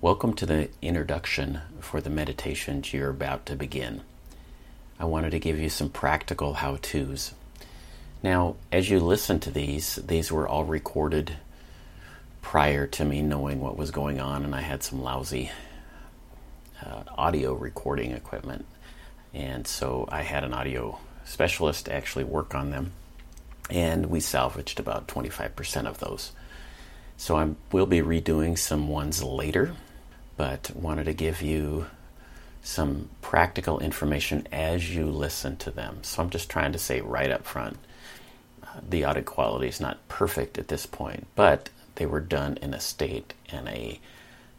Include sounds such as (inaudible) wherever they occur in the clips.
Welcome to the introduction for the meditations you're about to begin. I wanted to give you some practical how to's. Now, as you listen to these, these were all recorded prior to me knowing what was going on, and I had some lousy uh, audio recording equipment. And so I had an audio specialist actually work on them, and we salvaged about 25% of those. So I will be redoing some ones later but wanted to give you some practical information as you listen to them. So I'm just trying to say right up front uh, the audio quality is not perfect at this point, but they were done in a state and a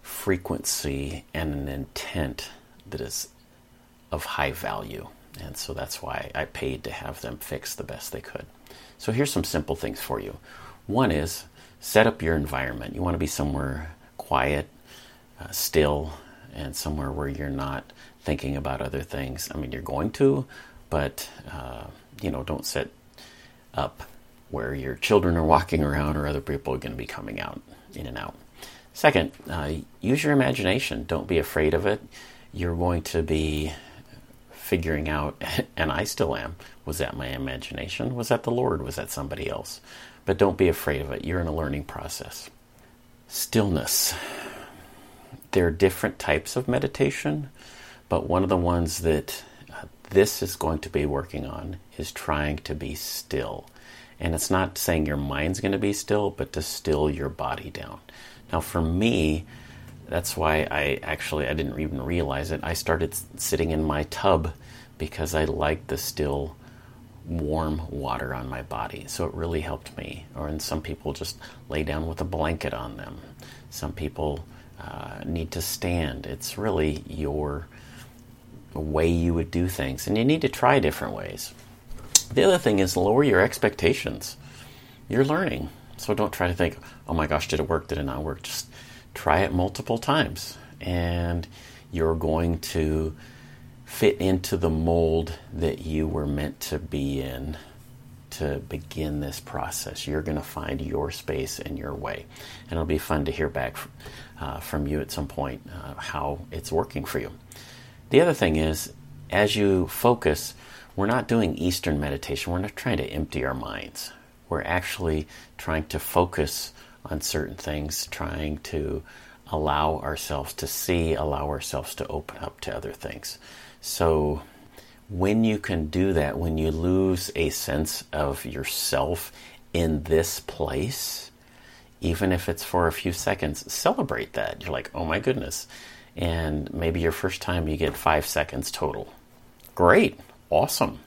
frequency and an intent that is of high value. And so that's why I paid to have them fix the best they could. So here's some simple things for you. One is set up your environment. You want to be somewhere quiet uh, still and somewhere where you're not thinking about other things. I mean, you're going to, but uh, you know, don't sit up where your children are walking around or other people are going to be coming out in and out. Second, uh, use your imagination. Don't be afraid of it. You're going to be figuring out, (laughs) and I still am. Was that my imagination? Was that the Lord? Was that somebody else? But don't be afraid of it. You're in a learning process. Stillness there are different types of meditation, but one of the ones that uh, this is going to be working on is trying to be still. And it's not saying your mind's going to be still, but to still your body down. Now, for me, that's why I actually I didn't even realize it. I started sitting in my tub because I liked the still warm water on my body. So it really helped me. Or and some people just lay down with a blanket on them. Some people uh, need to stand. It's really your way you would do things, and you need to try different ways. The other thing is lower your expectations. You're learning, so don't try to think, "Oh my gosh, did it work? Did it not work?" Just try it multiple times, and you're going to fit into the mold that you were meant to be in to begin this process. You're going to find your space and your way. And it'll be fun to hear back uh, from you at some point uh, how it's working for you. The other thing is, as you focus, we're not doing Eastern meditation. We're not trying to empty our minds. We're actually trying to focus on certain things, trying to allow ourselves to see, allow ourselves to open up to other things. So, when you can do that, when you lose a sense of yourself in this place, even if it's for a few seconds, celebrate that. You're like, oh my goodness. And maybe your first time you get five seconds total. Great, awesome.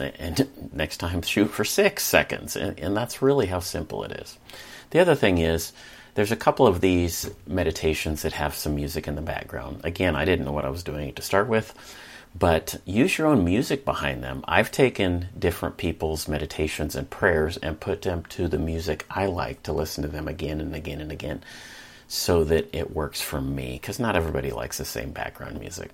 And (laughs) next time, shoot for six seconds. And, and that's really how simple it is. The other thing is, there's a couple of these meditations that have some music in the background. Again, I didn't know what I was doing to start with but use your own music behind them. I've taken different people's meditations and prayers and put them to the music I like to listen to them again and again and again so that it works for me because not everybody likes the same background music.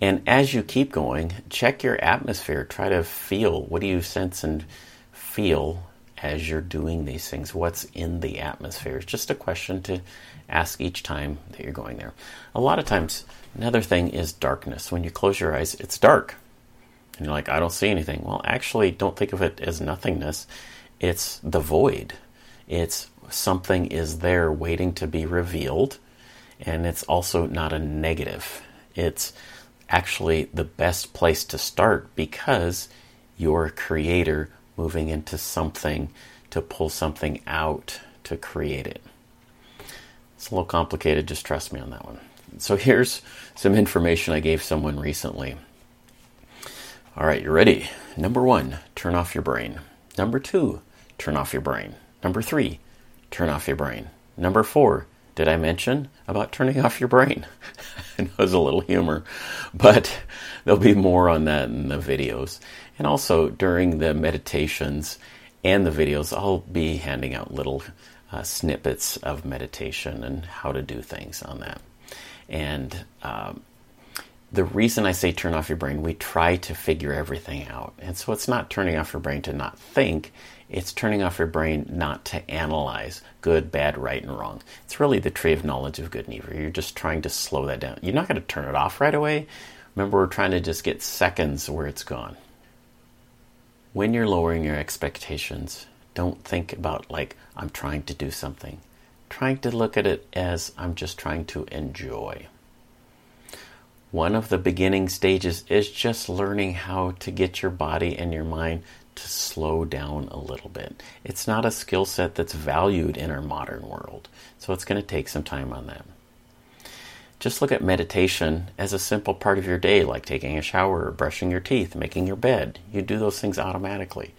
And as you keep going, check your atmosphere. Try to feel what do you sense and feel as you're doing these things? What's in the atmosphere? It's just a question to ask each time that you're going there. A lot of times, another thing is darkness. When you close your eyes, it's dark. And you're like, I don't see anything. Well, actually, don't think of it as nothingness. It's the void. It's something is there waiting to be revealed. And it's also not a negative. It's actually the best place to start because you're a creator moving into something to pull something out to create it. It's a little complicated, just trust me on that one. So here's some information I gave someone recently. All right, you ready? Number one, turn off your brain. Number two, turn off your brain. Number three, turn off your brain. Number four, did I mention about turning off your brain? (laughs) it was a little humor, but there'll be more on that in the videos. And also during the meditations and the videos, I'll be handing out little uh, snippets of meditation and how to do things on that. And um, the reason I say turn off your brain, we try to figure everything out. And so it's not turning off your brain to not think, it's turning off your brain not to analyze good, bad, right, and wrong. It's really the tree of knowledge of good and evil. You're just trying to slow that down. You're not going to turn it off right away. Remember, we're trying to just get seconds where it's gone. When you're lowering your expectations, don't think about like, I'm trying to do something. Trying to look at it as I'm just trying to enjoy. One of the beginning stages is just learning how to get your body and your mind to slow down a little bit. It's not a skill set that's valued in our modern world, so it's going to take some time on that. Just look at meditation as a simple part of your day, like taking a shower, brushing your teeth, making your bed. You do those things automatically.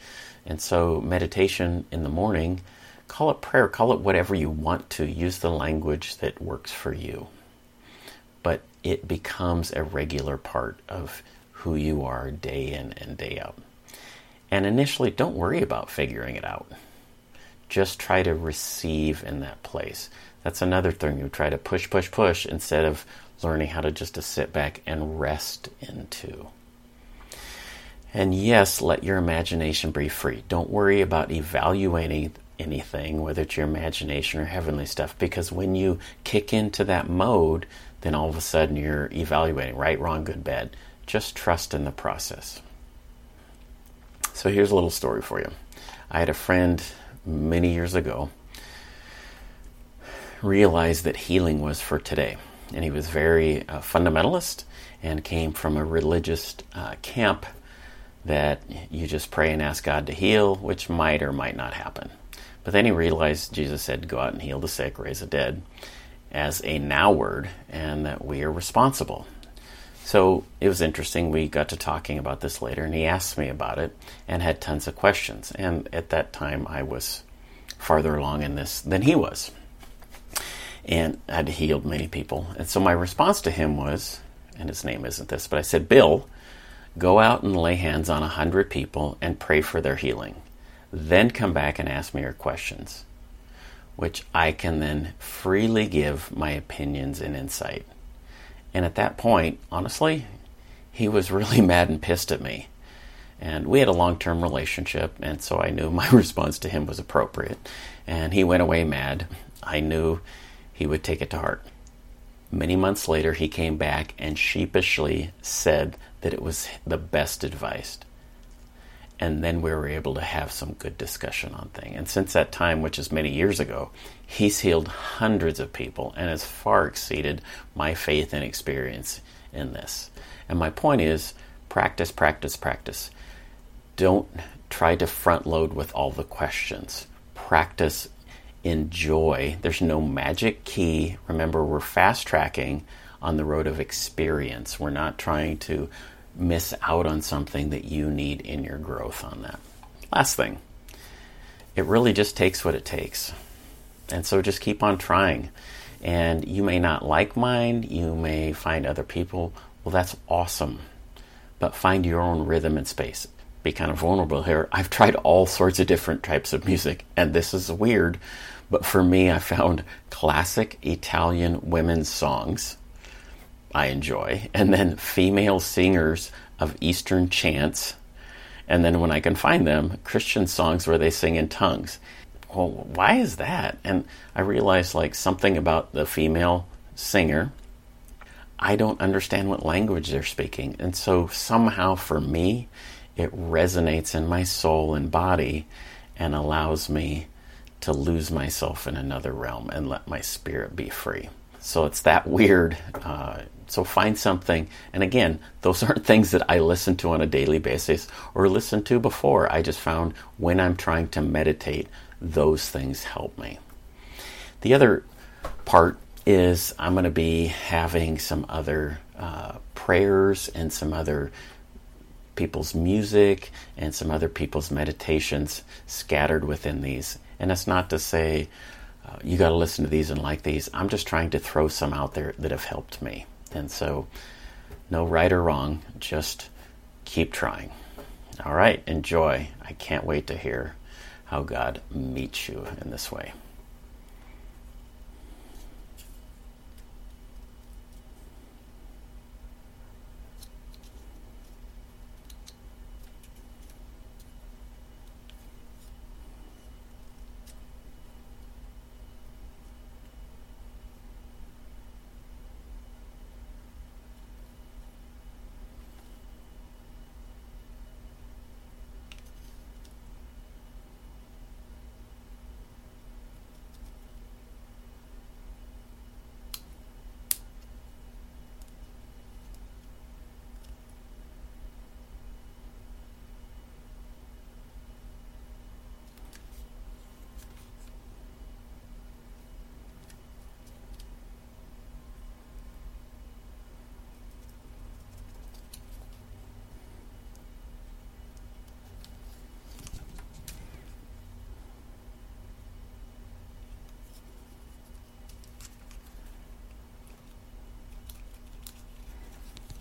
And so, meditation in the morning, call it prayer, call it whatever you want to. Use the language that works for you. But it becomes a regular part of who you are day in and day out. And initially, don't worry about figuring it out. Just try to receive in that place. That's another thing. You try to push, push, push instead of learning how to just to sit back and rest into. And yes, let your imagination be free. Don't worry about evaluating anything, whether it's your imagination or heavenly stuff, because when you kick into that mode, then all of a sudden you're evaluating right, wrong, good, bad. Just trust in the process. So here's a little story for you. I had a friend many years ago realize that healing was for today. And he was very uh, fundamentalist and came from a religious uh, camp that you just pray and ask God to heal, which might or might not happen. But then he realized Jesus said, Go out and heal the sick, raise the dead as a now word and that we are responsible. So it was interesting. We got to talking about this later, and he asked me about it and had tons of questions. And at that time, I was farther along in this than he was and had healed many people. And so my response to him was, and his name isn't this, but I said, Bill, go out and lay hands on a hundred people and pray for their healing. Then come back and ask me your questions which I can then freely give my opinions and insight. And at that point, honestly, he was really (laughs) mad and pissed at me. And we had a long term relationship, and so I knew (laughs) my response to him was appropriate. And he went away mad. I knew he would take it to heart. Many months later, he came back and sheepishly said that it was the best advice and then we were able to have some good discussion on things. And since that time, which is many years ago, he's healed hundreds of people and has far exceeded my faith and experience in this. And my point is practice, practice, practice. Don't try to front load with all the questions. Practice, enjoy. There's no magic key. Remember, we're fast tracking on the road of experience. We're not trying to miss out on something that you need in your growth on that. Last thing, it really just takes what it takes. And so just keep on trying. And you may not like mine, you may find other people. Well, that's awesome. But find your own rhythm and space. Be kind of vulnerable here. I've tried all sorts of different types of music, and this is weird. But for me, I found classic Italian women's songs I enjoy, and then female singers of Eastern chants, and then when I can find them, Christian songs where they sing in tongues. Well, why is that? And I realized like something about the female singer. I don't understand what language they're speaking. And so somehow for me, it resonates in my soul and body and allows me to lose myself in another realm and let my spirit be free. So it's that weird. Uh, so find something. And again, those aren't things that I listen to on a daily basis or listen to before. I just found when I'm trying to meditate, those things help me. The other part is I'm going to be having some other uh, prayers and some other people's music and some other people's meditations scattered within these. And it's not to say uh, you got to listen to these and like these. I'm just trying to throw some out there that have helped me. And so, no right or wrong, just keep trying. All right, enjoy. I can't wait to hear how God meets you in this way.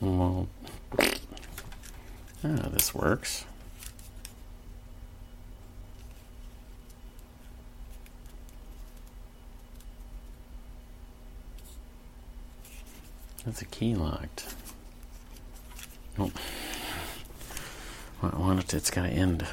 Well, ah, this works. That's a key locked. Oh. I want it, it's got to end.